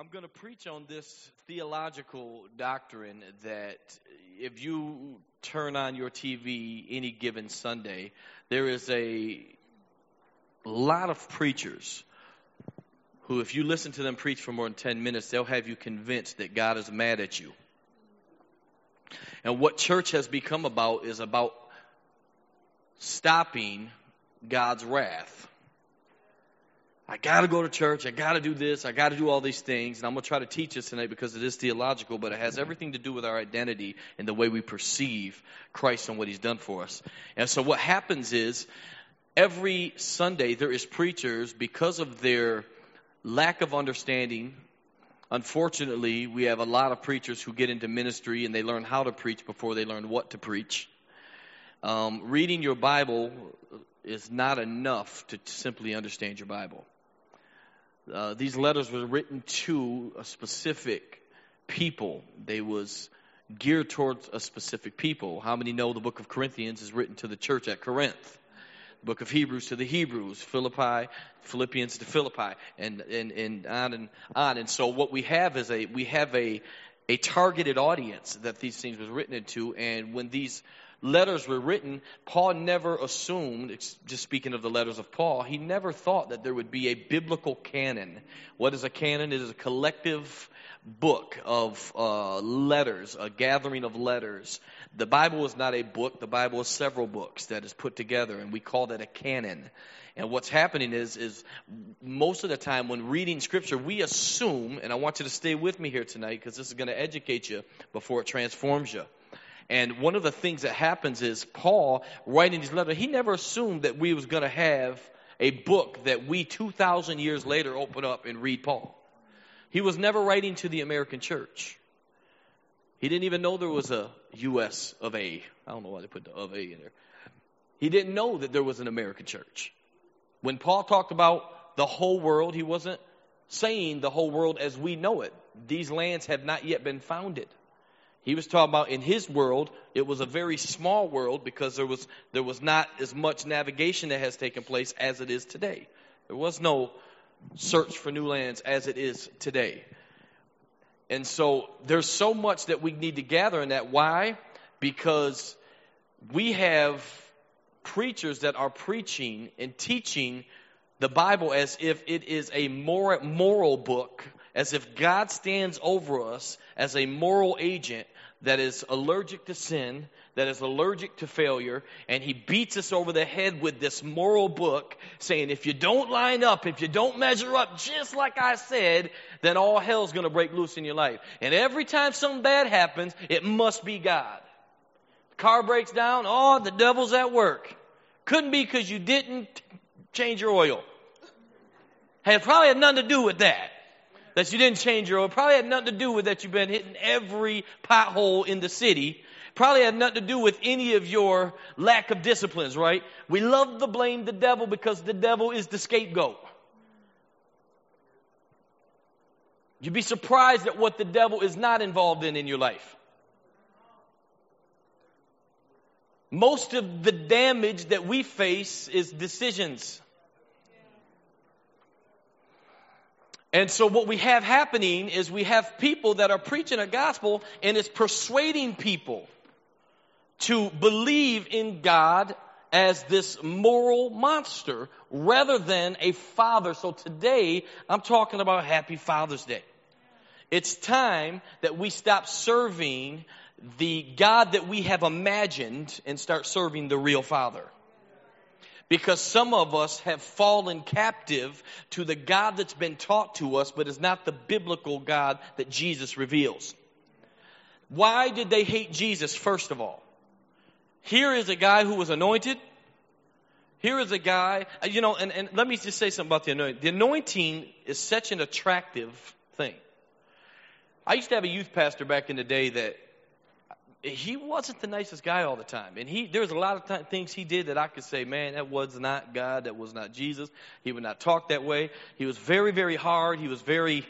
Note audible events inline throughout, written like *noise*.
I'm going to preach on this theological doctrine that if you turn on your TV any given Sunday, there is a lot of preachers who, if you listen to them preach for more than 10 minutes, they'll have you convinced that God is mad at you. And what church has become about is about stopping God's wrath. I got to go to church. I got to do this. I got to do all these things. And I'm going to try to teach this tonight because it is theological, but it has everything to do with our identity and the way we perceive Christ and what he's done for us. And so what happens is every Sunday there is preachers because of their lack of understanding. Unfortunately, we have a lot of preachers who get into ministry and they learn how to preach before they learn what to preach. Um, reading your Bible is not enough to simply understand your Bible. Uh, these letters were written to a specific people. They was geared towards a specific people. How many know the book of Corinthians is written to the church at Corinth? The book of Hebrews to the Hebrews, Philippi, Philippians to Philippi, and, and, and on and on. And so what we have is a we have a a targeted audience that these things was written into, and when these letters were written, Paul never assumed, just speaking of the letters of Paul, he never thought that there would be a biblical canon. What is a canon? It is a collective book of uh, letters, a gathering of letters. The Bible is not a book, the Bible is several books that is put together, and we call that a canon. And what's happening is, is most of the time when reading scripture, we assume, and I want you to stay with me here tonight because this is going to educate you before it transforms you. And one of the things that happens is Paul, writing these letters, he never assumed that we was going to have a book that we 2,000 years later open up and read Paul. He was never writing to the American church. He didn't even know there was a U.S. of A. I don't know why they put the of A in there. He didn't know that there was an American church. When Paul talked about the whole world, he wasn't saying the whole world as we know it. These lands have not yet been founded. He was talking about in his world, it was a very small world because there was, there was not as much navigation that has taken place as it is today. There was no search for new lands as it is today. And so there's so much that we need to gather in that. Why? Because we have preachers that are preaching and teaching the Bible as if it is a moral, moral book as if God stands over us as a moral agent that is allergic to sin, that is allergic to failure, and he beats us over the head with this moral book saying, if you don't line up, if you don't measure up just like I said, then all hell's gonna break loose in your life. And every time something bad happens, it must be God. The car breaks down, oh, the devil's at work. Couldn't be because you didn't change your oil. Had probably had nothing to do with that that you didn't change your oil probably had nothing to do with that you've been hitting every pothole in the city. Probably had nothing to do with any of your lack of disciplines, right? We love to blame the devil because the devil is the scapegoat. You'd be surprised at what the devil is not involved in in your life. Most of the damage that we face is decisions. And so what we have happening is we have people that are preaching a gospel and it's persuading people to believe in God as this moral monster rather than a father. So today I'm talking about happy Father's Day. It's time that we stop serving the God that we have imagined and start serving the real Father because some of us have fallen captive to the God that's been taught to us, but is not the biblical God that Jesus reveals. Why did they hate Jesus, first of all? Here is a guy who was anointed. Here is a guy, uh, you know, and, and let me just say something about the anointing. The anointing is such an attractive thing. I used to have a youth pastor back in the day that he wasn't the nicest guy all the time. And he, there was a lot of th- things he did that I could say, man, that was not God, that was not Jesus. He would not talk that way. He was very, very hard. He was very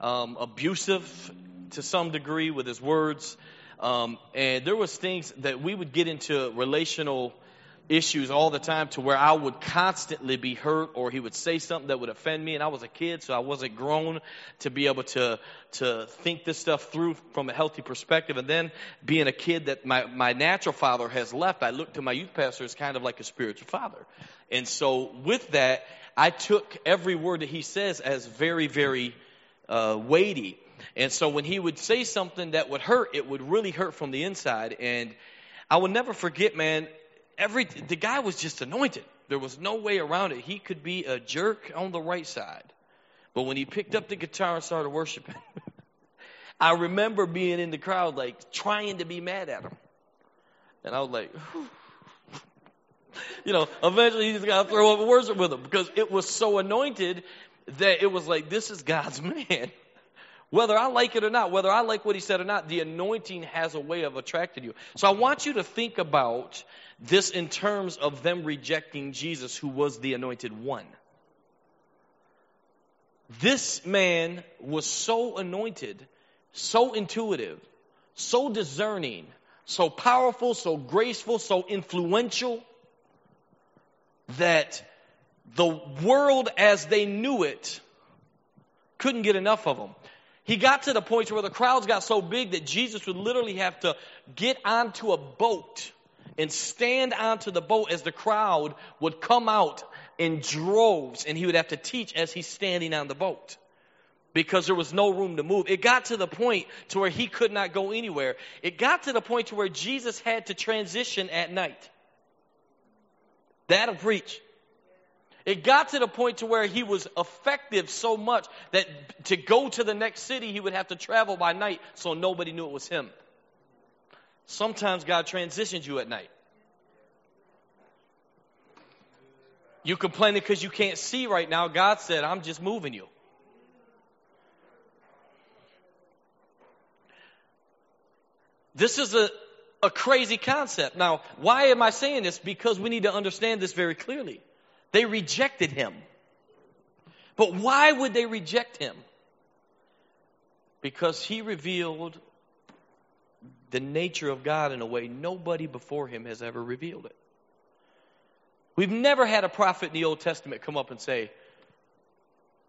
um, abusive to some degree with his words. Um, and there was things that we would get into relational issues all the time to where I would constantly be hurt or he would say something that would offend me. And I was a kid so I wasn't grown to be able to to think this stuff through from a healthy perspective. And then being a kid that my my natural father has left I looked to my youth pastor as kind of like a spiritual father. And so with that I took every word that he says as very very uh, weighty. And so when he would say something that would hurt it would really hurt from the inside. And I will never forget man every the guy was just anointed. There was no way around it. He could be a jerk on the right side. But when he picked up the guitar and started worshiping, *laughs* I remember being in the crowd like trying to be mad at him. And I was like, *laughs* you know, eventually just got to throw up worship with him because it was so anointed that it was like, this is God's *laughs* man. Whether I like it or not, whether I like what he said or not, the anointing has a way of attracting you. So I want you to think about this in terms of them rejecting Jesus, who was the anointed one. This man was so anointed, so intuitive, so discerning, so powerful, so graceful, so influential that the world as they knew it couldn't get enough of him. He got to the point where the crowds got so big that Jesus would literally have to get onto a boat and stand onto the boat as the crowd would come out in droves and he would have to teach as he's standing on the boat because there was no room to move. It got to the point to where he could not go anywhere. It got to the point to where Jesus had to transition at night. That'll preach. It got to the point to where he was effective so much that to go to the next city he would have to travel by night so nobody knew it was him. Sometimes God transitions you at night. You complaining because you can't see right now. God said, I'm just moving you. This is a, a crazy concept. Now, why am I saying this? Because we need to understand this very clearly. They rejected him. But why would they reject him? Because he revealed the nature of God in a way nobody before him has ever revealed it. We've never had a prophet in the Old Testament come up and say,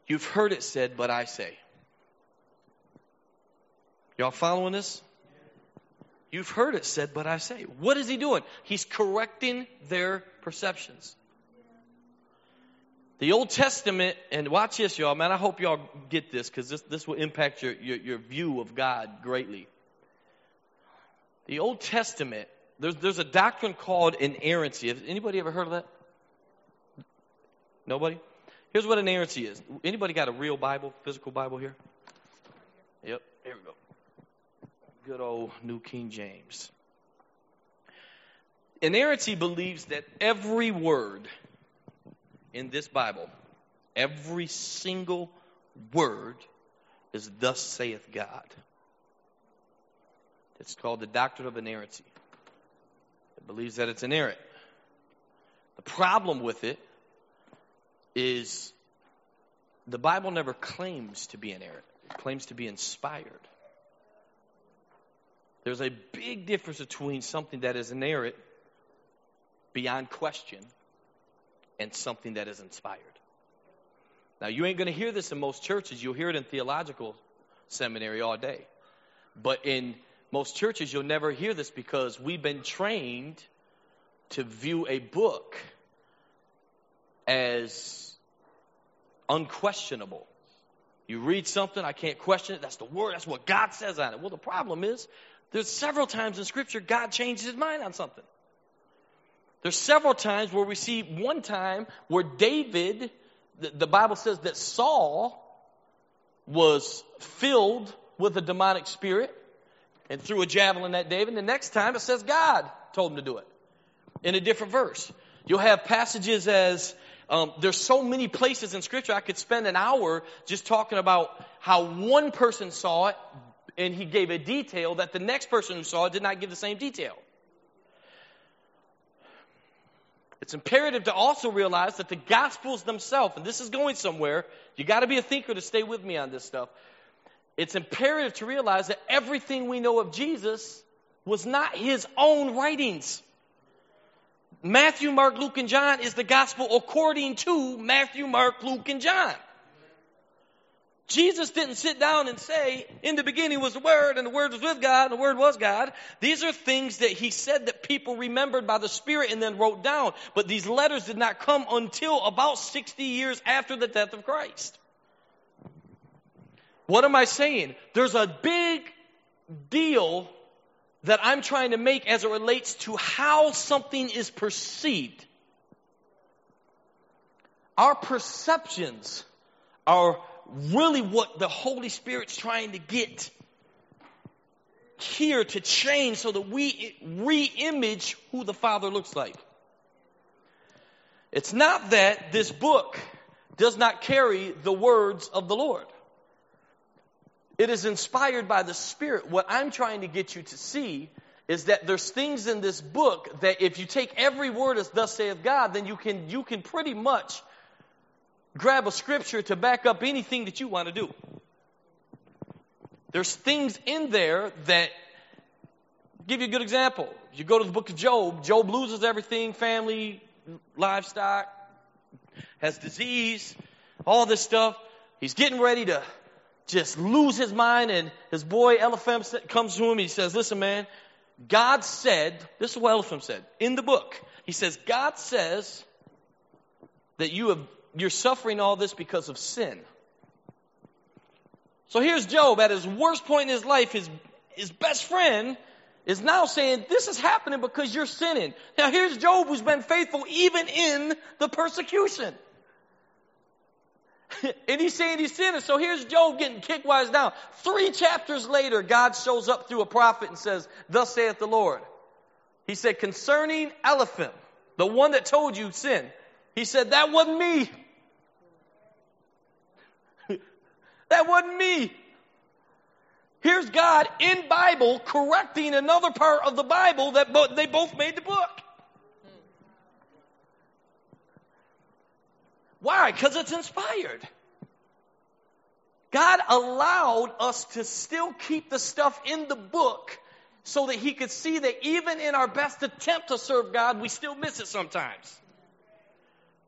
You've heard it said, but I say. Y'all following this? You've heard it said, but I say. What is he doing? He's correcting their perceptions. The Old Testament, and watch this, y'all, man, I hope y'all get this because this, this will impact your, your, your view of God greatly. The Old Testament, there's, there's a doctrine called inerrancy. Has anybody ever heard of that? Nobody? Here's what inerrancy is. Anybody got a real Bible, physical Bible here? Yep, here we go. Good old New King James. Inerrancy believes that every word in this Bible, every single word is thus saith God. It's called the doctrine of inerrancy. It believes that it's inerrant. The problem with it is the Bible never claims to be inerrant. It claims to be inspired. There's a big difference between something that is inerrant beyond question and something that is inspired. Now, you ain't going to hear this in most churches. You'll hear it in theological seminary all day. But in most churches, you'll never hear this because we've been trained to view a book as unquestionable. You read something, I can't question it. That's the word. That's what God says on it. Well, the problem is, there's several times in Scripture God changes his mind on something. There's several times where we see one time where David, the, the Bible says that Saul was filled with a demonic spirit and threw a javelin at David. The next time it says God told him to do it in a different verse. You'll have passages as um, there's so many places in Scripture I could spend an hour just talking about how one person saw it and he gave a detail that the next person who saw it did not give the same detail. It's imperative to also realize that the Gospels themselves, and this is going somewhere, you got to be a thinker to stay with me on this stuff it's imperative to realize that everything we know of Jesus was not his own writings. Matthew, Mark, Luke, and John is the gospel according to Matthew, Mark, Luke, and John. Jesus didn't sit down and say, in the beginning was the Word, and the Word was with God, and the Word was God. These are things that he said that people remembered by the Spirit and then wrote down. But these letters did not come until about 60 years after the death of Christ. What am I saying? There's a big deal that I'm trying to make as it relates to how something is perceived. Our perceptions are really what the Holy Spirit's trying to get here to change so that we re-image who the Father looks like. It's not that this book does not carry the words of the Lord. It is inspired by the Spirit. What I'm trying to get you to see is that there's things in this book that if you take every word as thus saith God, then you can, you can pretty much grab a scripture to back up anything that you want to do. There's things in there that give you a good example. You go to the book of Job, Job loses everything, family, livestock, has disease, all this stuff. He's getting ready to just lose his mind and his boy Eliphaz comes to him. He says, listen, man, God said, this is what Eliphaz said in the book. He says, God says that you have you're suffering all this because of sin. So here's Job at his worst point in his life. His, his best friend is now saying, This is happening because you're sinning. Now here's Job who's been faithful even in the persecution. *laughs* and he's saying he's sinning. So here's Job getting kicked wise down. Three chapters later, God shows up through a prophet and says, Thus saith the Lord. He said, Concerning Eliphaz, the one that told you sin, he said, That wasn't me. That wasn't me. Here's God in Bible correcting another part of the Bible that bo- they both made the book. Why? Because it's inspired. God allowed us to still keep the stuff in the book so that He could see that even in our best attempt to serve God, we still miss it sometimes.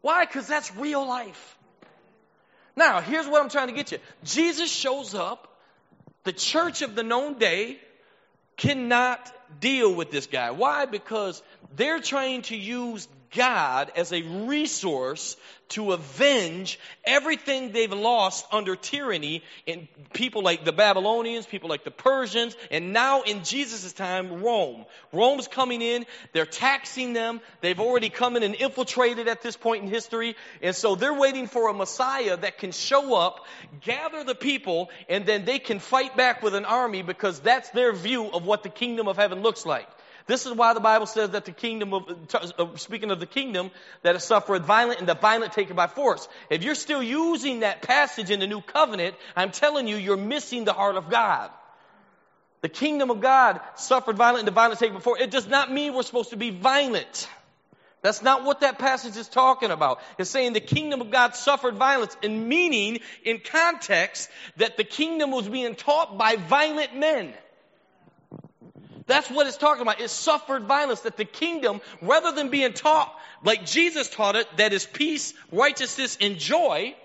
Why? Because that's real life. Now, here's what I'm trying to get you. Jesus shows up. The church of the known day cannot deal with this guy. Why? Because they're trying to use God as a resource to avenge everything they've lost under tyranny in people like the Babylonians, people like the Persians, and now in Jesus' time, Rome. Rome's coming in, they're taxing them, they've already come in and infiltrated at this point in history, and so they're waiting for a Messiah that can show up, gather the people, and then they can fight back with an army because that's their view of what the kingdom of heaven looks like. This is why the Bible says that the kingdom of, uh, speaking of the kingdom, that it suffereth violent and the violent take it by force. If you're still using that passage in the new covenant, I'm telling you, you're missing the heart of God. The kingdom of God suffered violent and the violent take it by. It does not mean we're supposed to be violent. That's not what that passage is talking about. It's saying the kingdom of God suffered violence and meaning in context that the kingdom was being taught by violent men. That's what it's talking about. It suffered violence, that the kingdom, rather than being taught like Jesus taught it, that is peace, righteousness, and joy,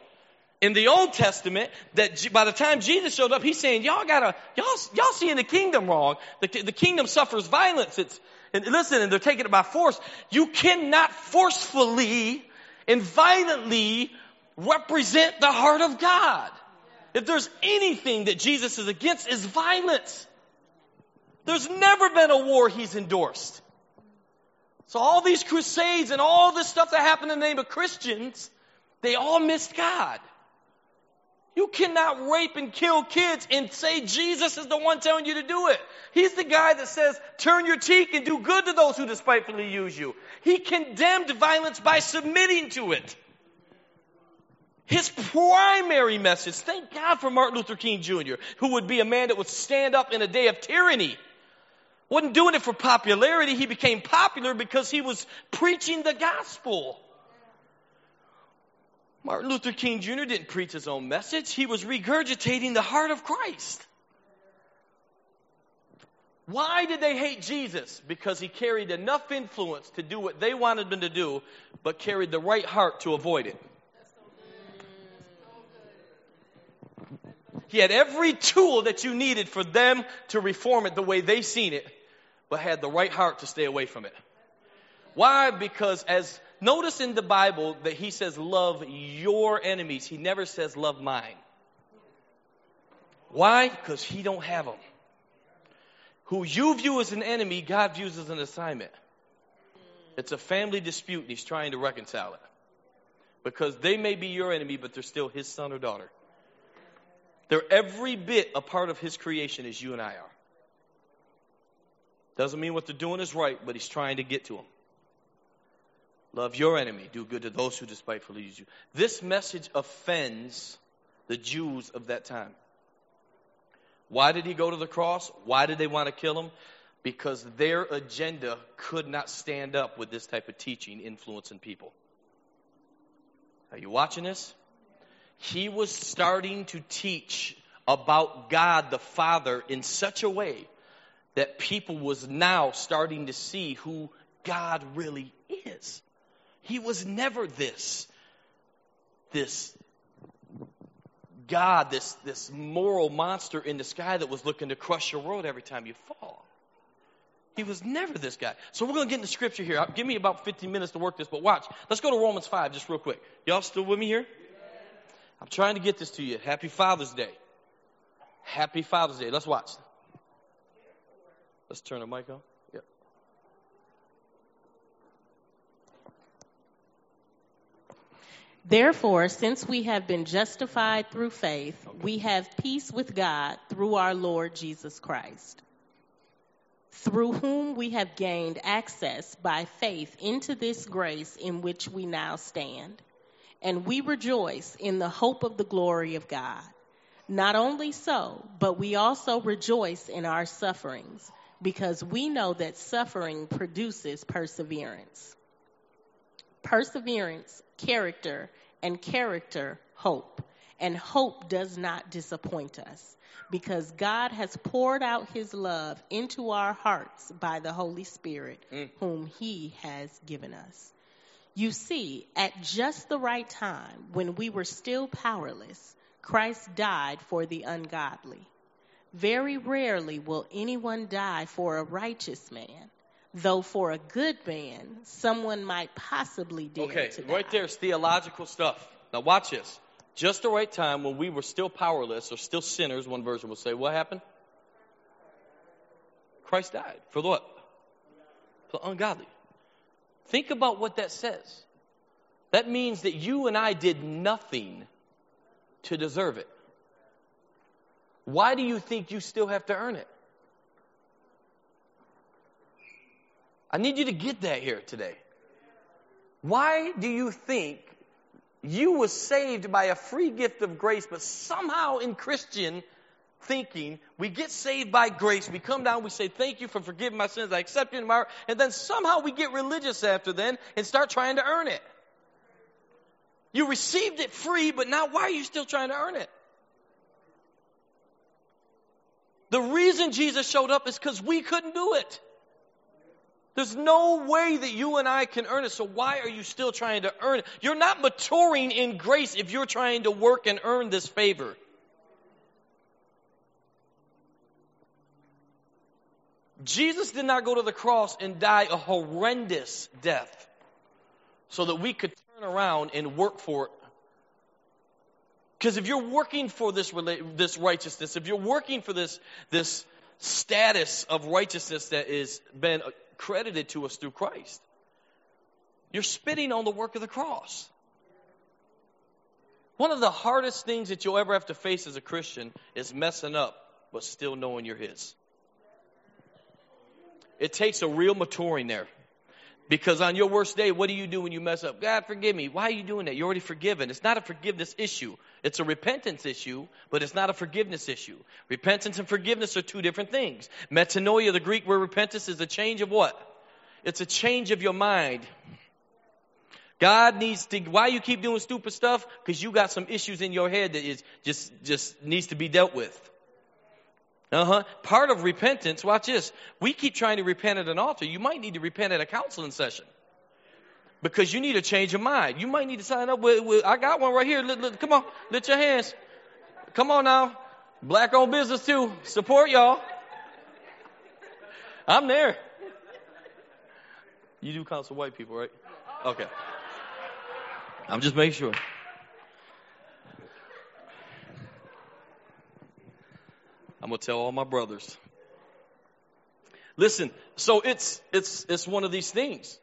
in the Old Testament, that by the time Jesus showed up, he's saying, y'all gotta, y'all, y'all seeing the kingdom wrong. The, the kingdom suffers violence. It's, and listen, and they're taking it by force. You cannot forcefully and violently represent the heart of God. If there's anything that Jesus is against, is violence. There's never been a war he's endorsed. So all these crusades and all this stuff that happened in the name of Christians, they all missed God. You cannot rape and kill kids and say Jesus is the one telling you to do it. He's the guy that says, turn your cheek and do good to those who despitefully use you. He condemned violence by submitting to it. His primary message, thank God for Martin Luther King Jr., who would be a man that would stand up in a day of tyranny wasn't doing it for popularity. He became popular because he was preaching the gospel. Martin Luther King Jr. didn't preach his own message. He was regurgitating the heart of Christ. Why did they hate Jesus? Because he carried enough influence to do what they wanted him to do, but carried the right heart to avoid it. He had every tool that you needed for them to reform it the way they seen it, but had the right heart to stay away from it. Why? Because as notice in the Bible that he says love your enemies. He never says love mine. Why? Because he don't have them. Who you view as an enemy, God views as an assignment. It's a family dispute and he's trying to reconcile it. Because they may be your enemy, but they're still his son or daughter. They're every bit a part of his creation as you and I are. Doesn't mean what they're doing is right, but he's trying to get to them. Love your enemy, do good to those who despitefully use you. This message offends the Jews of that time. Why did he go to the cross? Why did they want to kill him? Because their agenda could not stand up with this type of teaching influencing people. Are you watching this? He was starting to teach about God the Father in such a way that people was now starting to see who God really is. He was never this, this God, this, this moral monster in the sky that was looking to crush your world every time you fall. He was never this guy. So we're going to get into scripture here. Give me about 15 minutes to work this, but watch. Let's go to Romans 5 just real quick. Y'all still with me here? I'm trying to get this to you. Happy Father's Day. Happy Father's Day. Let's watch. Let's turn the mic on. Yep. Therefore, since we have been justified through faith, we have peace with God through our Lord Jesus Christ, through whom we have gained access by faith into this grace in which we now stand. And we rejoice in the hope of the glory of God. Not only so, but we also rejoice in our sufferings, because we know that suffering produces perseverance. Perseverance character, and character, hope. And hope does not disappoint us because God has poured out his love into our hearts by the Holy Spirit, mm. whom he has given us. You see, at just the right time, when we were still powerless, Christ died for the ungodly. Very rarely will anyone die for a righteous man though for a good man, someone might possibly dare okay, to die. right there's theological stuff. Now watch this. Just the right time when we were still powerless or still sinners, one version will say, what happened? Christ died. For what? For ungodly. Think about what that says. That means that you and I did nothing to deserve it. Why do you think you still have to earn it? I need you to get that here today. Why do you think you was saved by a free gift of grace, but somehow in Christian thinking, we get saved by grace, we come down, we say, thank you for forgiving my sins, I accept you heart, and then somehow we get religious after then and start trying to earn it. You received it free, but now why are you still trying to earn it? The reason Jesus showed up is because we couldn't do it. There's no way that you and I can earn it. So why are you still trying to earn it? You're not maturing in grace if you're trying to work and earn this favor. Jesus did not go to the cross and die a horrendous death so that we could turn around and work for it. Because if you're working for this, this righteousness, if you're working for this, this status of righteousness that has been credited to us through Christ. You're spitting on the work of the cross. One of the hardest things that you'll ever have to face as a Christian is messing up, but still knowing you're His. It takes a real maturing there. Because on your worst day, what do you do when you mess up? God, forgive me. Why are you doing that? You're already forgiven. It's not a forgiveness issue. It's a repentance issue, but it's not a forgiveness issue. Repentance and forgiveness are two different things. Metanoia, the Greek word repentance, is a change of what? It's a change of your mind. God needs to, why you keep doing stupid stuff? Because you got some issues in your head that is just, just needs to be dealt with. Uh huh. Part of repentance, watch this. We keep trying to repent at an altar. You might need to repent at a counseling session because you need a change of mind. You might need to sign up with, with I got one right here. Let, let, come on, lift your hands. Come on now. Black owned business too. Support y'all. I'm there. You do counsel white people, right? Okay. I'm just making sure. I'm gonna tell all my brothers. Listen, so it's it's it's one of these things.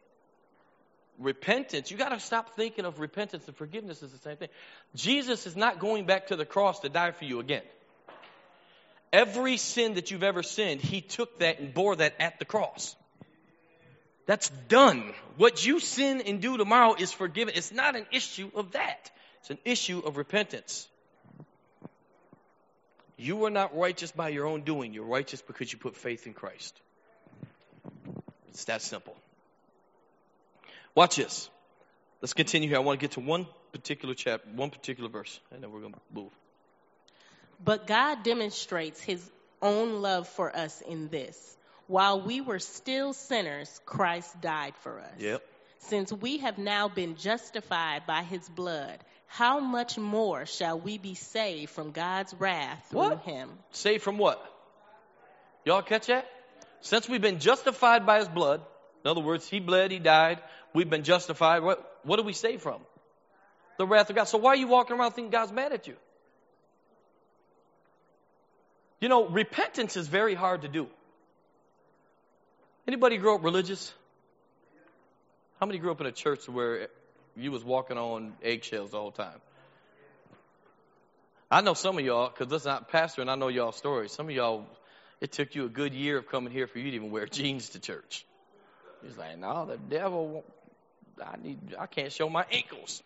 Repentance, you got to stop thinking of repentance and forgiveness as the same thing. Jesus is not going back to the cross to die for you again. Every sin that you've ever sinned, he took that and bore that at the cross. That's done. What you sin and do tomorrow is forgiven. It's not an issue of that. It's an issue of repentance. You are not righteous by your own doing. You're righteous because you put faith in Christ. It's that simple. Watch this. Let's continue here. I want to get to one particular chapter, one particular verse, and then we're going to move. But God demonstrates his own love for us in this. While we were still sinners, Christ died for us. Yep. Since we have now been justified by his blood, how much more shall we be saved from God's wrath through What? him? Saved from what? Y'all catch that? Since we've been justified by his blood, in other words, he bled, he died, we've been justified. What, what are we saved from? The wrath of God. So why are you walking around thinking God's mad at you? You know, repentance is very hard to do. Anybody grow up religious? How many grew up in a church where you was walking on eggshells the whole time? I know some of y'all, because is not pastor, and I know y'all stories. Some of y'all, it took you a good year of coming here for you to even wear *laughs* jeans to church. He's like, no, the devil, I need, I can't show my ankles.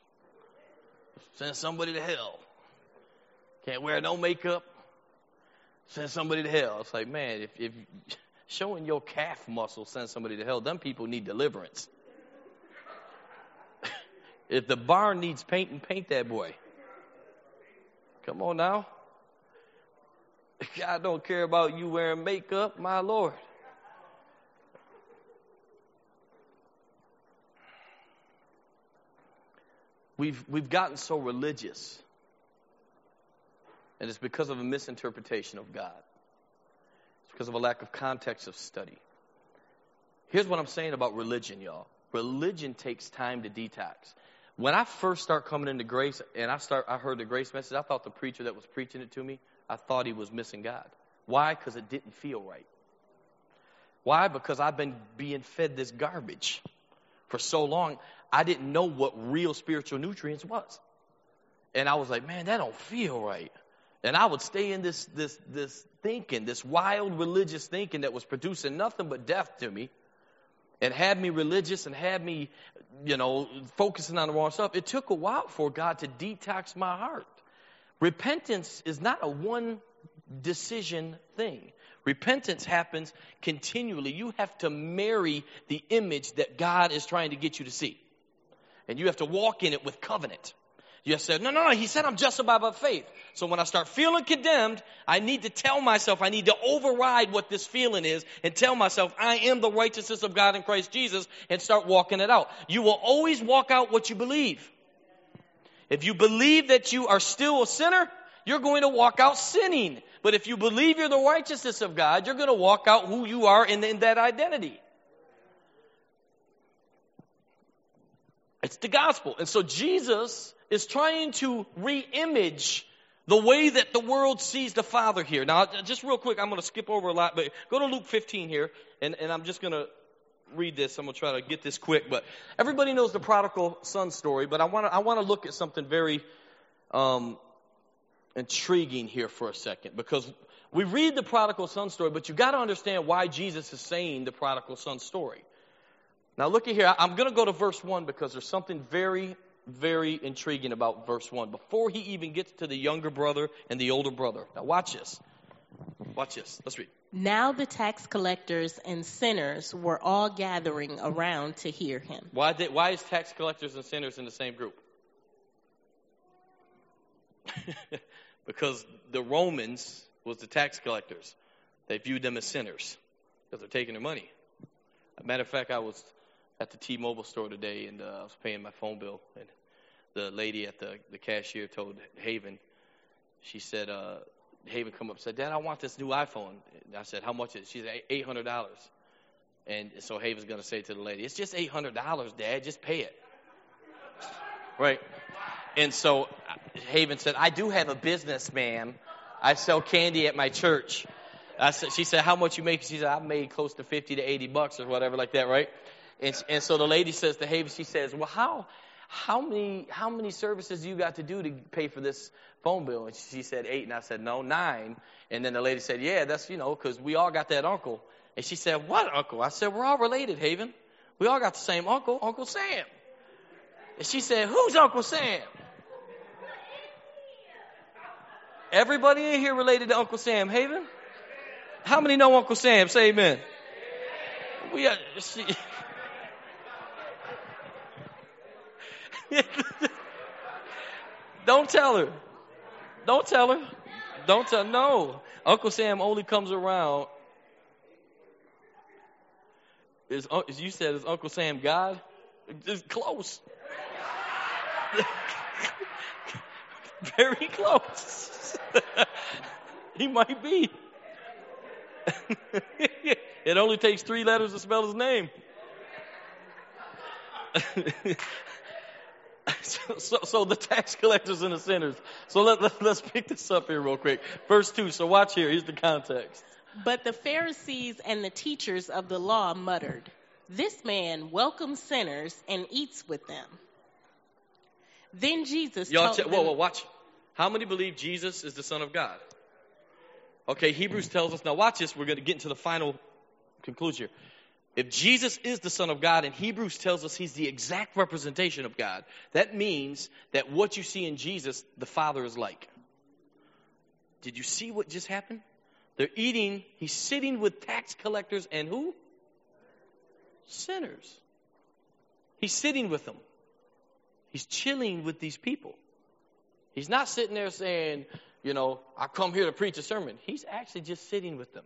Send somebody to hell. Can't wear no makeup. Send somebody to hell. It's like, man, if, if *laughs* showing your calf muscle sends somebody to hell, them people need deliverance. If the barn needs painting, paint that boy. Come on now. *laughs* God don't care about you wearing makeup, my Lord. We've, we've gotten so religious, and it's because of a misinterpretation of God. It's because of a lack of context of study. Here's what I'm saying about religion, y'all. Religion takes time to detox. When I first start coming into grace and I start I heard the grace message, I thought the preacher that was preaching it to me, I thought he was missing God. Why? Because it didn't feel right. Why? Because I've been being fed this garbage for so long. I didn't know what real spiritual nutrients was. And I was like, man, that don't feel right. And I would stay in this this this thinking, this wild religious thinking that was producing nothing but death to me and had me religious and had me, you know, focusing on the wrong stuff. It took a while for God to detox my heart. Repentance is not a one decision thing. Repentance happens continually. You have to marry the image that God is trying to get you to see. And you have to walk in it with covenant. You said, no, no, no, he said I'm justified by faith. So when I start feeling condemned, I need to tell myself, I need to override what this feeling is and tell myself, I am the righteousness of God in Christ Jesus and start walking it out. You will always walk out what you believe. If you believe that you are still a sinner, you're going to walk out sinning. But if you believe you're the righteousness of God, you're going to walk out who you are in, in that identity. It's the gospel. And so Jesus is trying to re-image the way that the world sees the Father here. Now, just real quick, I'm going to skip over a lot, but go to Luke 15 here, and, and I'm just going to read this. I'm going to try to get this quick, but everybody knows the prodigal son story, but I want to, I want to look at something very, um, intriguing here for a second because we read the prodigal son story, but you got to understand why Jesus is saying the prodigal son story. Now look at here. I'm going to go to verse 1 because there's something very, very intriguing about verse 1 before he even gets to the younger brother and the older brother. Now watch this. Watch this. Let's read. Now the tax collectors and sinners were all gathering around to hear him. Why, did, why is tax collectors and sinners in the same group? *laughs* because the Romans was the tax collectors. They viewed them as sinners because they're taking their money. matter of fact, I was at the T-Mobile store today and uh, I was paying my phone bill, and the lady at the the cashier told Haven, she said, uh, Haven come up and said, Dad, I want this new iPhone. And I said, How much is it? She said, eight hundred dollars. And so Haven's going to say to the lady, It's just eight hundred dollars, Dad. Just pay it. Right. And so uh, Haven said, I do have a business, ma'am. I sell candy at my church. I said, she said, how much you make? She said, I made close to 50 to 80 bucks or whatever like that, right? And, and so the lady says to Haven, she says, well, how, how many, how many services you got to do to pay for this phone bill? And she said, eight. And I said, no, nine. And then the lady said, yeah, that's, you know, cause we all got that uncle. And she said, what uncle? I said, we're all related, Haven. We all got the same uncle, Uncle Sam. And she said, who's Uncle Sam? Everybody in here related to Uncle Sam, Haven? How many know Uncle Sam? Say amen. We are, she, *laughs* Don't tell her. Don't tell her. Don't tell. No, Uncle Sam only comes around. Is, uh, as you said, is Uncle Sam God? It's close. *laughs* Very close. *laughs* he might be. it only takes three letters to spell his name. *laughs* so, so, so, the tax collectors and the sinners. So let, let, let's pick this up here real quick. Verse 2. So watch here. Here's the context. But the Pharisees and the teachers of the law muttered, This man welcomes sinners and eats with them. Then Jesus Y'all told them, whoa, whoa, watch. How many believe Jesus is the Son of God? Okay, Hebrews tells us. Now watch this. We're going to get into the final conclusion here. If Jesus is the Son of God, and Hebrews tells us he's the exact representation of God, that means that what you see in Jesus, the Father is like. Did you see what just happened? They're eating, he's sitting with tax collectors and who? Sinners. He's sitting with them. He's chilling with these people. He's not sitting there saying, you know, I come here to preach a sermon. He's actually just sitting with them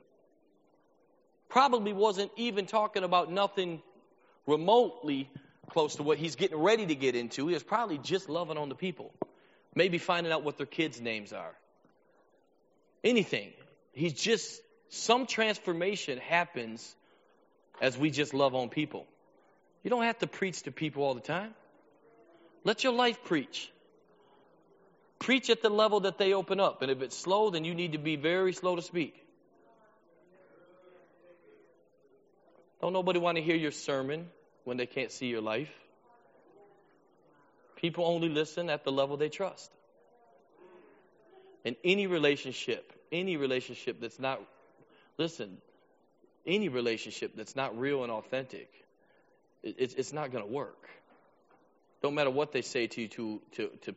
probably wasn't even talking about nothing remotely close to what he's getting ready to get into. He was probably just loving on the people, maybe finding out what their kids' names are. Anything. He's just, some transformation happens as we just love on people. You don't have to preach to people all the time. Let your life preach. Preach at the level that they open up. And if it's slow, then you need to be very slow to speak. Don't nobody want to hear your sermon when they can't see your life. People only listen at the level they trust. In any relationship, any relationship that's not, listen, any relationship that's not real and authentic, it, it's not going to work. Don't matter what they say to you to to to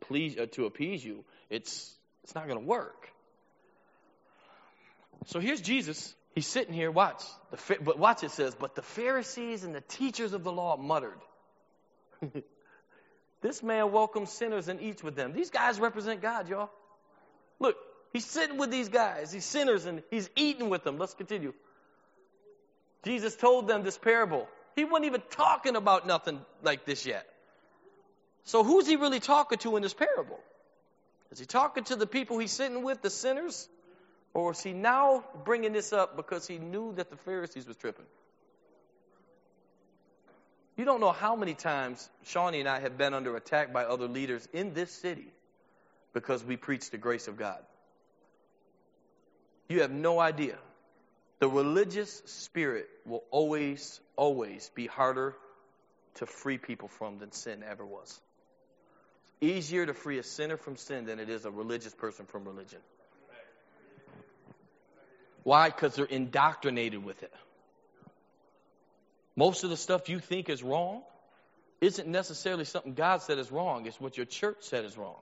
please uh, to appease you, it's it's not going to work. So here's Jesus He's sitting here, watch. The, but watch it says, but the Pharisees and the teachers of the law muttered. *laughs* this man welcomes sinners and eats with them. These guys represent God, y'all. Look, he's sitting with these guys, these sinners, and he's eating with them. Let's continue. Jesus told them this parable. He wasn't even talking about nothing like this yet. So who's he really talking to in this parable? Is he talking to the people he's sitting with, the sinners? Or is he now bringing this up because he knew that the Pharisees was tripping? You don't know how many times Shawnee and I have been under attack by other leaders in this city because we preach the grace of God. You have no idea. The religious spirit will always, always be harder to free people from than sin ever was. It's easier to free a sinner from sin than it is a religious person from religion. Why? Because they're indoctrinated with it. Most of the stuff you think is wrong isn't necessarily something God said is wrong, it's what your church said is wrong.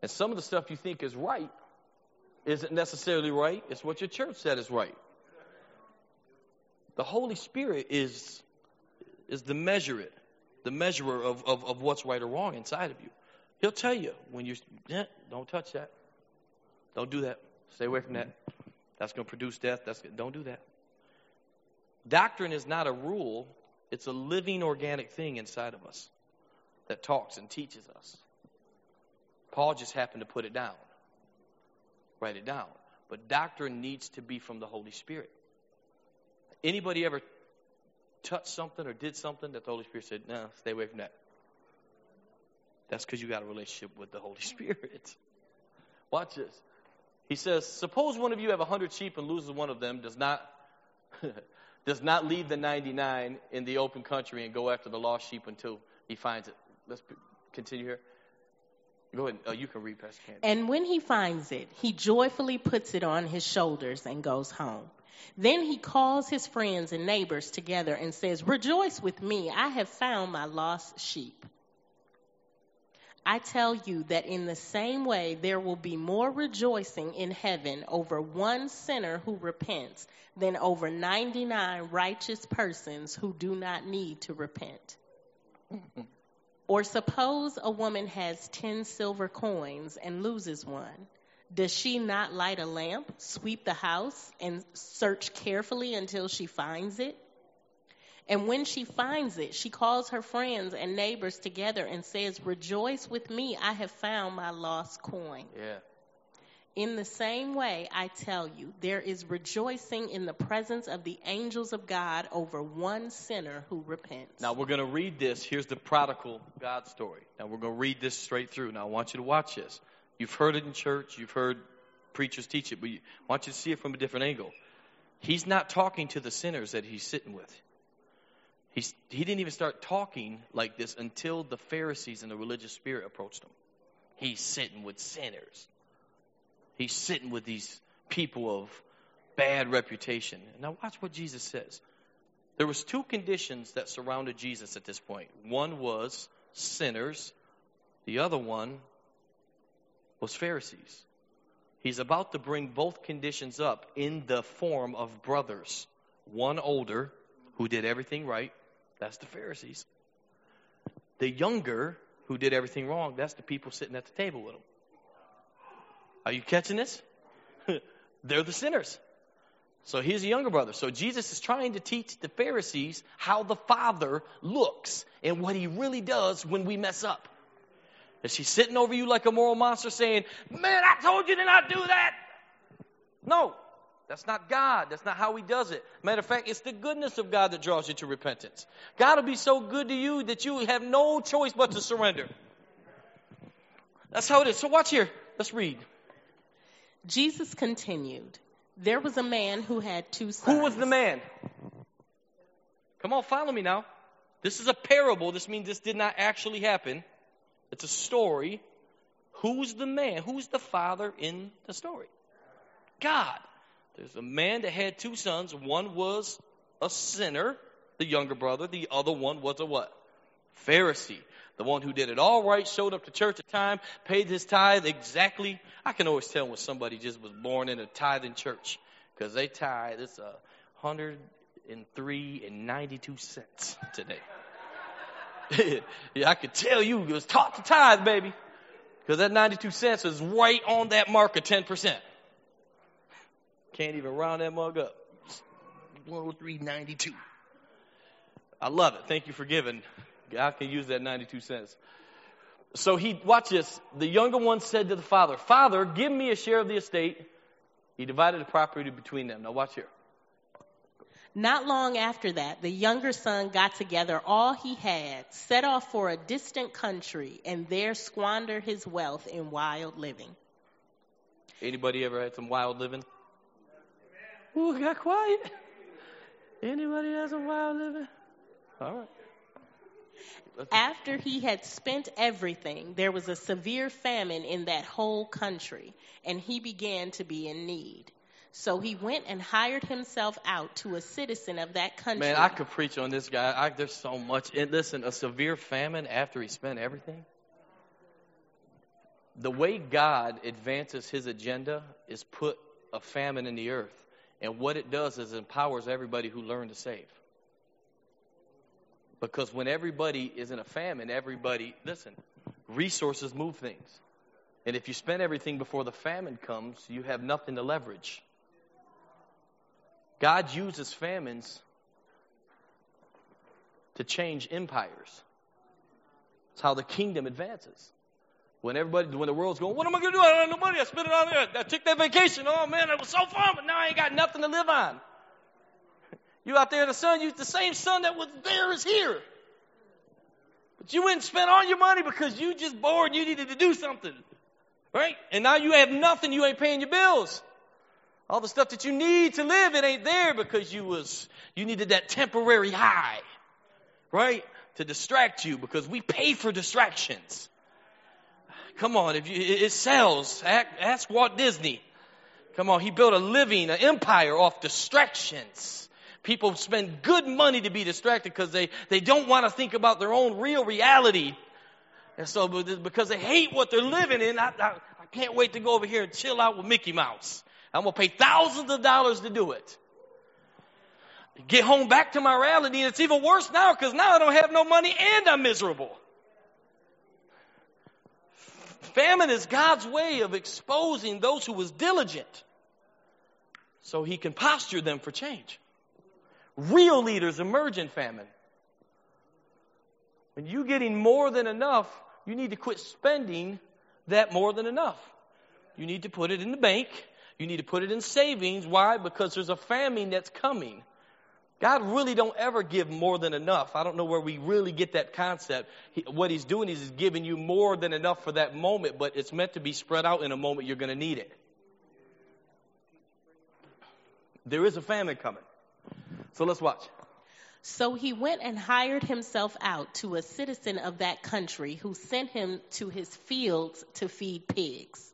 And some of the stuff you think is right isn't necessarily right, it's what your church said is right. The Holy Spirit is, is the measure it, the measurer of, of, of what's right or wrong inside of you. He'll tell you when you're, yeah, don't touch that. Don't do that. Stay away from that. That's going to produce death. That's don't do that. Doctrine is not a rule. It's a living organic thing inside of us that talks and teaches us. Paul just happened to put it down. Write it down. But doctrine needs to be from the Holy Spirit. Anybody ever touched something or did something that the Holy Spirit said, no, stay away from that? That's because you got a relationship with the Holy *laughs* Spirit. Watch this. He says, suppose one of you have a hundred sheep and loses one of them, does not *laughs* does not leave the 99 in the open country and go after the lost sheep until he finds it. Let's continue here. Go ahead. Uh, you can read, Pastor Candy. And when he finds it, he joyfully puts it on his shoulders and goes home. Then he calls his friends and neighbors together and says, Rejoice with me, I have found my lost sheep. I tell you that in the same way, there will be more rejoicing in heaven over one sinner who repents than over 99 righteous persons who do not need to repent. or suppose a woman has 10 silver coins and loses one. Does she not light a lamp, sweep the house, and search carefully until she finds it? And when she finds it, she calls her friends and neighbors together and says, Rejoice with me, I have found my lost coin. Yeah. In the same way, I tell you, there is rejoicing in the presence of the angels of God over one sinner who repents. Now we're going to read this. Here's the prodigal God story. Now we're going to read this straight through. Now I want you to watch this. You've heard it in church, you've heard preachers teach it, but I want you to see it from a different angle. He's not talking to the sinners that he's sitting with. He's, he didn't even start talking like this until the Pharisees and the religious spirit approached him. He's sitting with sinners. He's sitting with these people of bad reputation. Now watch what Jesus says. There was two conditions that surrounded Jesus at this point. One was sinners. The other one was Pharisees. He's about to bring both conditions up in the form of brothers. One older, who did everything right, that's the Pharisees. The younger, who did everything wrong, that's the people sitting at the table with him. Are you catching this? *laughs* They're the sinners. So he's a younger brother. So Jesus is trying to teach the Pharisees how the Father looks and what he really does when we mess up. Is he sitting over you like a moral monster saying, Man, I told you to not do that? No. That's not God. That's not how He does it. Matter of fact, it's the goodness of God that draws you to repentance. God will be so good to you that you have no choice but to surrender. That's how it is. So watch here. Let's read. Jesus continued. There was a man who had two sons. Who was the man? Come on, follow me now. This is a parable. This means this did not actually happen. It's a story. Who's the man? Who's the father in the story? God. There's a man that had two sons. One was a sinner, the younger brother. The other one was a what? Pharisee. The one who did it all right, showed up to church at time, paid his tithe exactly. I can always tell when somebody just was born in a tithing church because they tithe. It's a hundred and three and ninety-two cents today. *laughs* yeah, I could tell you it was taught to tithe, baby, because that ninety-two cents is right on that mark of ten percent. Can't even round that mug up. 103.92. I love it. Thank you for giving. God can use that 92 cents. So he, watch this. The younger one said to the father, Father, give me a share of the estate. He divided the property between them. Now watch here. Not long after that, the younger son got together all he had, set off for a distant country, and there squandered his wealth in wild living. Anybody ever had some wild living? Ooh, got quiet. Anybody has a wild living? All right. After he had spent everything, there was a severe famine in that whole country, and he began to be in need. So he went and hired himself out to a citizen of that country. Man, I could preach on this guy. I, there's so much. And listen, a severe famine after he spent everything. The way God advances his agenda is put a famine in the earth. And what it does is it empowers everybody who learn to save. Because when everybody is in a famine, everybody, listen, Resources move things. And if you spend everything before the famine comes, you have nothing to leverage. God uses famines to change empires. It's how the kingdom advances. When everybody, when the world's going, what am I going to do? I don't have no money. I spent it on there. I took that vacation. Oh man, it was so fun, but now I ain't got nothing to live on. *laughs* You out there in the sun, you the same sun that was there is here. But you went and spent all your money because you just bored you needed to do something. Right? And now you have nothing, you ain't paying your bills. All the stuff that you need to live, it ain't there because you was you needed that temporary high. Right? To distract you because we pay for distractions. Come on, if you, it sells. Ask Walt Disney. Come on, he built a living, an empire off distractions. People spend good money to be distracted because they, they don't want to think about their own real reality. And so, because they hate what they're living in, I, I, I can't wait to go over here and chill out with Mickey Mouse. I'm going to pay thousands of dollars to do it. Get home back to my reality, and it's even worse now because now I don't have no money and I'm miserable. Famine is God's way of exposing those who was diligent so he can posture them for change. Real leaders emerge in famine. When you're getting more than enough, you need to quit spending that more than enough. You need to put it in the bank. You need to put it in savings. Why? Because there's a famine that's coming. God really don't ever give more than enough. I don't know where we really get that concept. He, what he's doing is he's giving you more than enough for that moment, but it's meant to be spread out in a moment you're going to need it. There is a famine coming. So let's watch. So he went and hired himself out to a citizen of that country who sent him to his fields to feed pigs.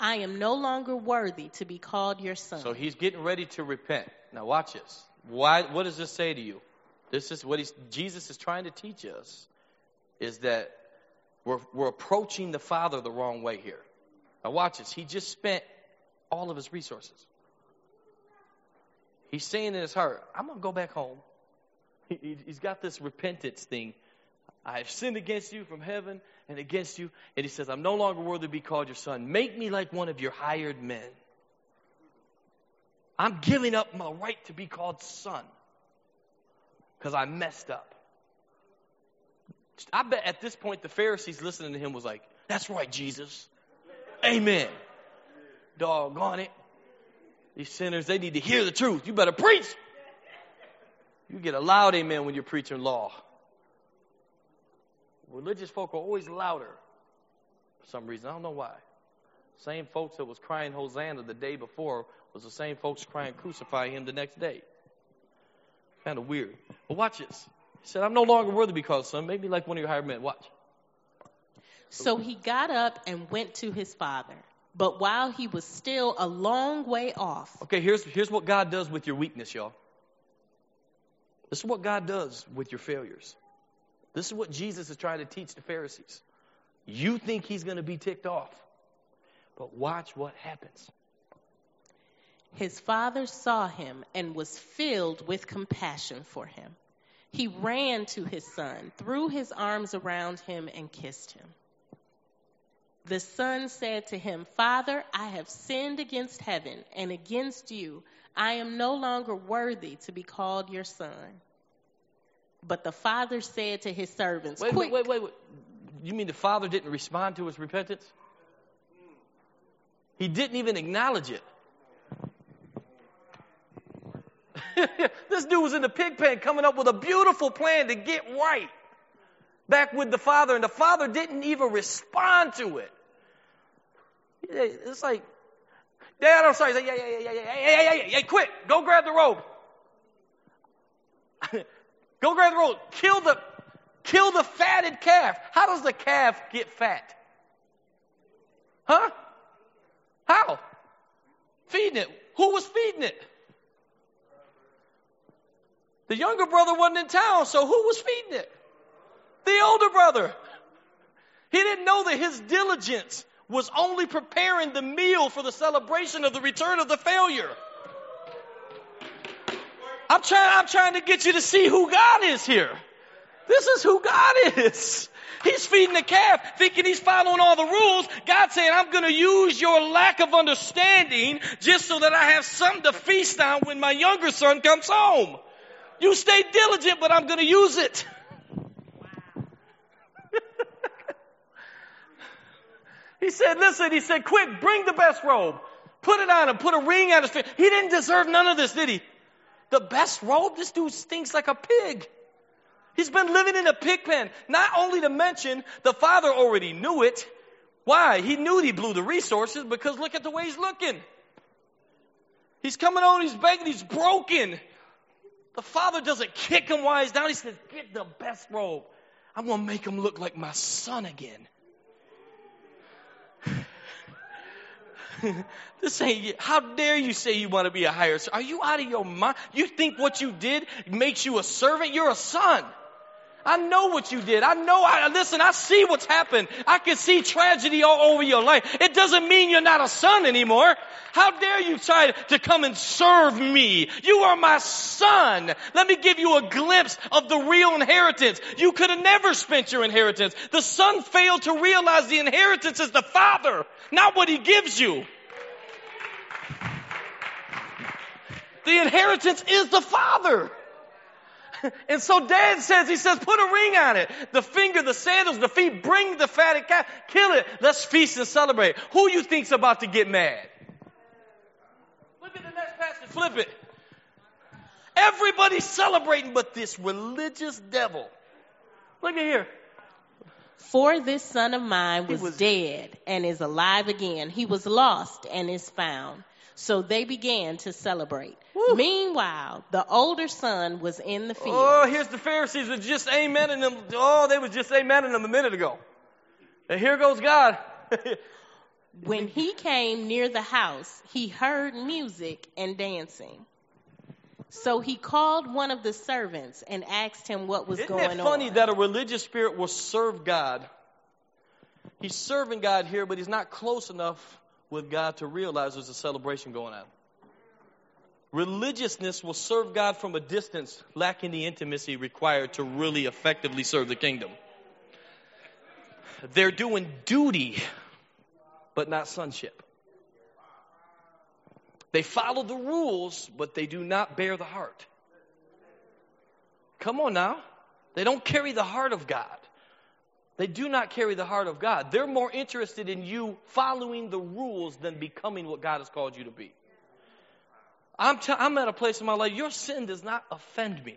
I am no longer worthy to be called your son. So he's getting ready to repent. Now watch this. Why, what does this say to you? This is what Jesus is trying to teach us is that we're, we're approaching the Father the wrong way here. Now watch this. He just spent all of his resources. He's saying in his heart, I'm going to go back home. He, he's got this repentance thing. I've sinned against you from heaven and against you. And he says, I'm no longer worthy to be called your son. Make me like one of your hired men. I'm giving up my right to be called son because I messed up. I bet at this point the Pharisees listening to him was like, That's right, Jesus. Amen. Doggone it. These sinners, they need to hear the truth. You better preach. You get a loud amen when you're preaching law. Religious folk are always louder for some reason. I don't know why. Same folks that was crying Hosanna the day before was the same folks crying crucify him the next day. Kind of weird. But watch this. He said, I'm no longer worthy because son. Make me like one of your hired men. Watch. So he got up and went to his father. But while he was still a long way off. Okay, here's, here's what God does with your weakness, y'all. This is what God does with your failures. This is what Jesus is trying to teach the Pharisees. You think he's going to be ticked off, but watch what happens. His father saw him and was filled with compassion for him. He ran to his son, threw his arms around him, and kissed him. The son said to him, Father, I have sinned against heaven and against you. I am no longer worthy to be called your son. But the father said to his servants, wait, Quick. Wait, wait, wait, You mean the father didn't respond to his repentance? He didn't even acknowledge it. this dude was in the pig pen coming up with a beautiful plan to get right back with the father, and the father didn't even respond to it. It's like, Dad, I'm sorry. He's like, yeah, yeah, yeah, yeah, yeah, yeah, yeah, yeah, yeah, quit. Go grab the robe. Go grab the robe. Kill the, kill the fatted calf. How does the calf get fat? Huh? How? Feeding it. Who was feeding it? The younger brother wasn't in town, so who was feeding it? The older brother. He didn't know that his diligence was only preparing the meal for the celebration of the return of the failure. I'm trying, I'm trying to get you to see who God is here. This is who God is. He's feeding the calf, thinking he's following all the rules. God saying, I'm going to use your lack of understanding just so that I have something to feast on when my younger son comes home. You stay diligent, but I'm going to use it. *laughs* he said, listen, he said, quick, bring the best robe. Put it on him, put a ring on his finger. He didn't deserve none of this, did he? The best robe? This dude stinks like a pig. He's been living in a pig pen. Not only to mention, the father already knew it. Why? He knew he blew the resources because look at the way he's looking. He's coming on, he's begging, he's broken. The father doesn't kick him while he's down. He says, Get the best robe. I'm going to make him look like my son again. *laughs* this ain't, how dare you say you want to be a higher Are you out of your mind? You think what you did makes you a servant? You're a son. I know what you did. I know, I, listen, I see what's happened. I can see tragedy all over your life. It doesn't mean you're not a son anymore. How dare you try to come and serve me? You are my son. Let me give you a glimpse of the real inheritance. You could have never spent your inheritance. The son failed to realize the inheritance is the father, not what he gives you. The inheritance is the father. *laughs* And so dad says, he says, put a ring on it. The finger, the sandals, the feet, bring the fatted calf, kill it. Let's feast and celebrate. Who you think's about to get mad? Look at the next passage, flip it. Everybody's celebrating but this religious devil. Look at here. For this son of mine was, was dead and is alive again. He was lost and is found. So they began to celebrate. Woo. Meanwhile, the older son was in the field. Oh, here's the Pharisees with just amen and them. Oh, they was just amen them a minute ago. And here goes God. *laughs* when he came near the house, he heard music and dancing. So he called one of the servants and asked him what was Isn't going on. Isn't it funny that a religious spirit will serve God? He's serving God here, but he's not close enough with God to realize there's a celebration going on. Religiousness will serve God from a distance, lacking the intimacy required to really effectively serve the kingdom. They're doing duty, but not sonship. They follow the rules, but they do not bear the heart. Come on now. They don't carry the heart of God. They do not carry the heart of God. They're more interested in you following the rules than becoming what God has called you to be. I'm, t- I'm at a place in my life, your sin does not offend me.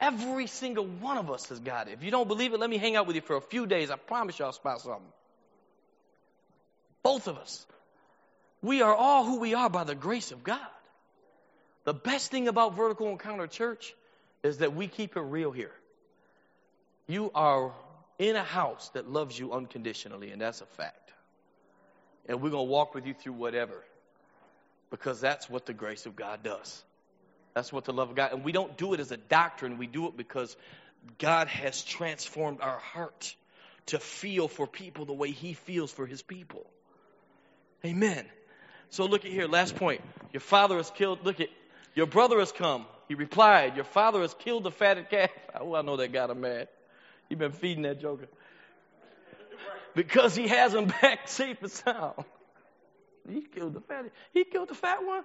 Every single one of us has got it. If you don't believe it, let me hang out with you for a few days. I promise you I'll spot something. Both of us. We are all who we are by the grace of God. The best thing about Vertical Encounter Church is that we keep it real here. You are in a house that loves you unconditionally, and that's a fact. And we're going to walk with you through whatever because that's what the grace of God does. That's what the love of God, and we don't do it as a doctrine. We do it because God has transformed our heart to feel for people the way He feels for His people. Amen. So look at here, last point. Your father has killed, look at, your brother has come. He replied, Your father has killed the fatted calf. *laughs* Oh, I know that got him mad. You've been feeding that joker. Because he has him back *laughs* safe and sound. He killed the fat. He killed the fat one.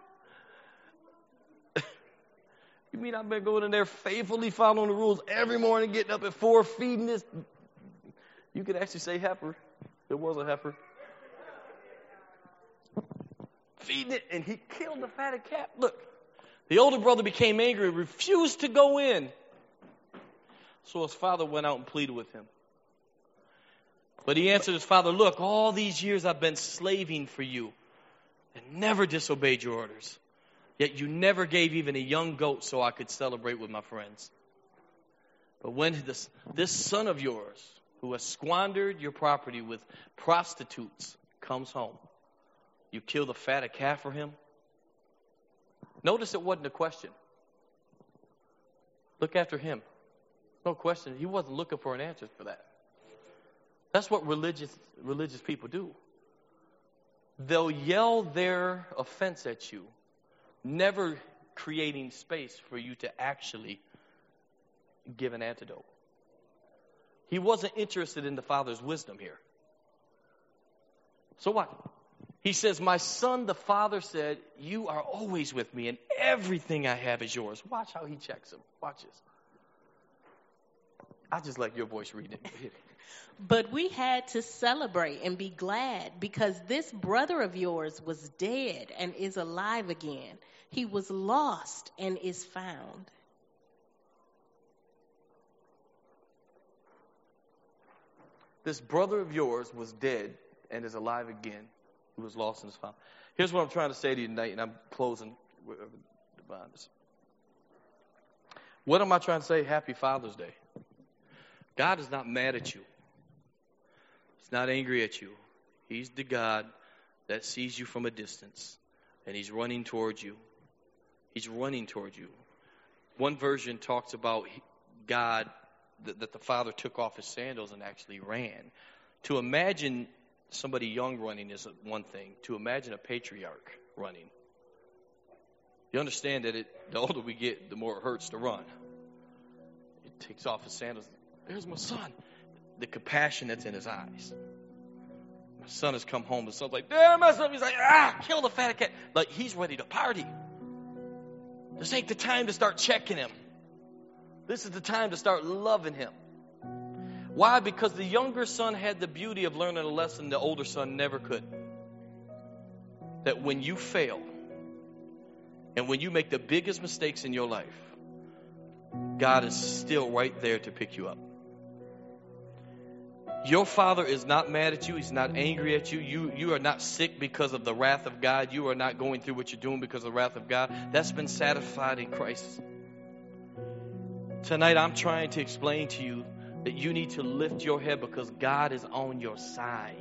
*laughs* you mean I've been going in there faithfully following the rules every morning, getting up at four, feeding this? You could actually say heifer. It was a heifer. Feeding it, and he killed the fatted calf. Look, the older brother became angry, refused to go in. So his father went out and pleaded with him. But he answered his father, Look, all these years I've been slaving for you and never disobeyed your orders. Yet you never gave even a young goat so I could celebrate with my friends. But when this, this son of yours, who has squandered your property with prostitutes, comes home, you kill the fatted calf for him. Notice it wasn't a question. Look after him. No question. He wasn't looking for an answer for that. That's what religious religious people do. They'll yell their offense at you, never creating space for you to actually give an antidote. He wasn't interested in the Father's wisdom here. So what? He says, My son, the Father said, You are always with me, and everything I have is yours. Watch how he checks him. Watch this. I just like your voice reading it. But we had to celebrate and be glad because this brother of yours was dead and is alive again. He was lost and is found. This brother of yours was dead and is alive again, He was lost and is found. Here's what I'm trying to say to you tonight, and I'm closing with uh, this. What am I trying to say? Happy Father's Day. God is not mad at you. He's not angry at you. He's the God that sees you from a distance, and He's running towards you. He's running towards you. One version talks about God that, the father took off his sandals and actually ran. To imagine somebody young running is one thing. To imagine a patriarch running, you understand that it, the older we get, the more it hurts to run. It takes off his sandals. There's my son. The compassion that's in his eyes. My son has come home. The son's like, I messed up. He's like, ah, kill the fat cat. Like he's ready to party. This ain't the time to start checking him. This is the time to start loving him. Why? Because the younger son had the beauty of learning a lesson the older son never could. That when you fail and when you make the biggest mistakes in your life, God is still right there to pick you up. Your father is not mad at you. He's not angry at you. You, you are not sick because of the wrath of God. You are not going through what you're doing because of the wrath of God. That's been satisfied in Christ. Tonight, I'm trying to explain to you that you need to lift your head because God is on your side.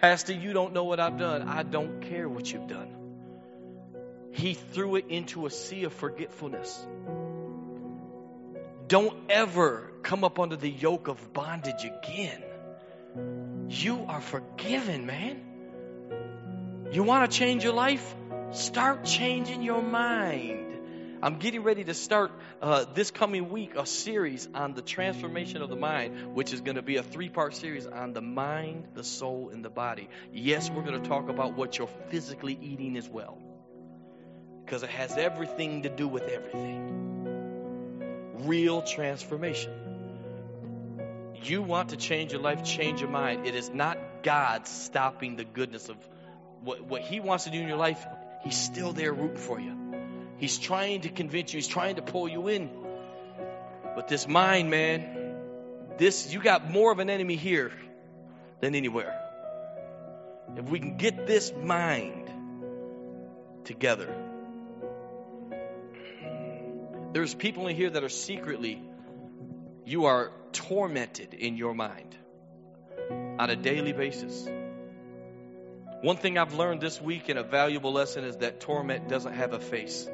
Pastor, you don't know what I've done. I don't care what you've done. He threw it into a sea of forgetfulness. Don't ever come up under the yoke of bondage again. You are forgiven, man. You want to change your life? Start changing your mind. I'm getting ready to start uh, this coming week a series on the transformation of the mind, which is going to be a three part series on the mind, the soul, and the body. Yes, we're going to talk about what you're physically eating as well, because it has everything to do with everything. Real transformation. You want to change your life, change your mind. It is not God stopping the goodness of what, what He wants to do in your life. He's still there rooting for you. He's trying to convince you, he's trying to pull you in. But this mind, man, this you got more of an enemy here than anywhere. If we can get this mind together. There's people in here that are secretly you are tormented in your mind on a daily basis. One thing I've learned this week and a valuable lesson is that torment doesn't have a face.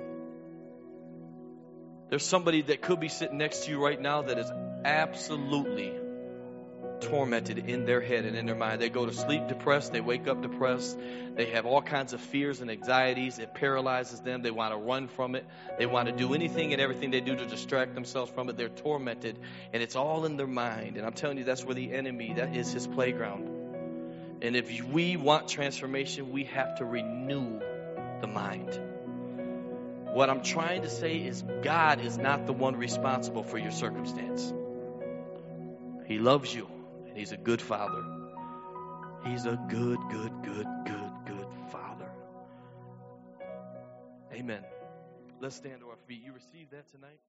There's somebody that could be sitting next to you right now that is absolutely tormented in their head and in their mind. They go to sleep depressed, they wake up depressed, they have all kinds of fears and anxieties. It paralyzes them. They want to run from it. They want to do anything and everything they do to distract themselves from it. They're tormented, and it's all in their mind. And I'm telling you, that's where the enemy, that is his playground. And if we want transformation, we have to renew the mind. What I'm trying to say is God is not the one responsible for your circumstance. He loves you, and He's a good father. He's a good, good, good, good, good father. Amen. Let's stand to our feet. You receive that tonight?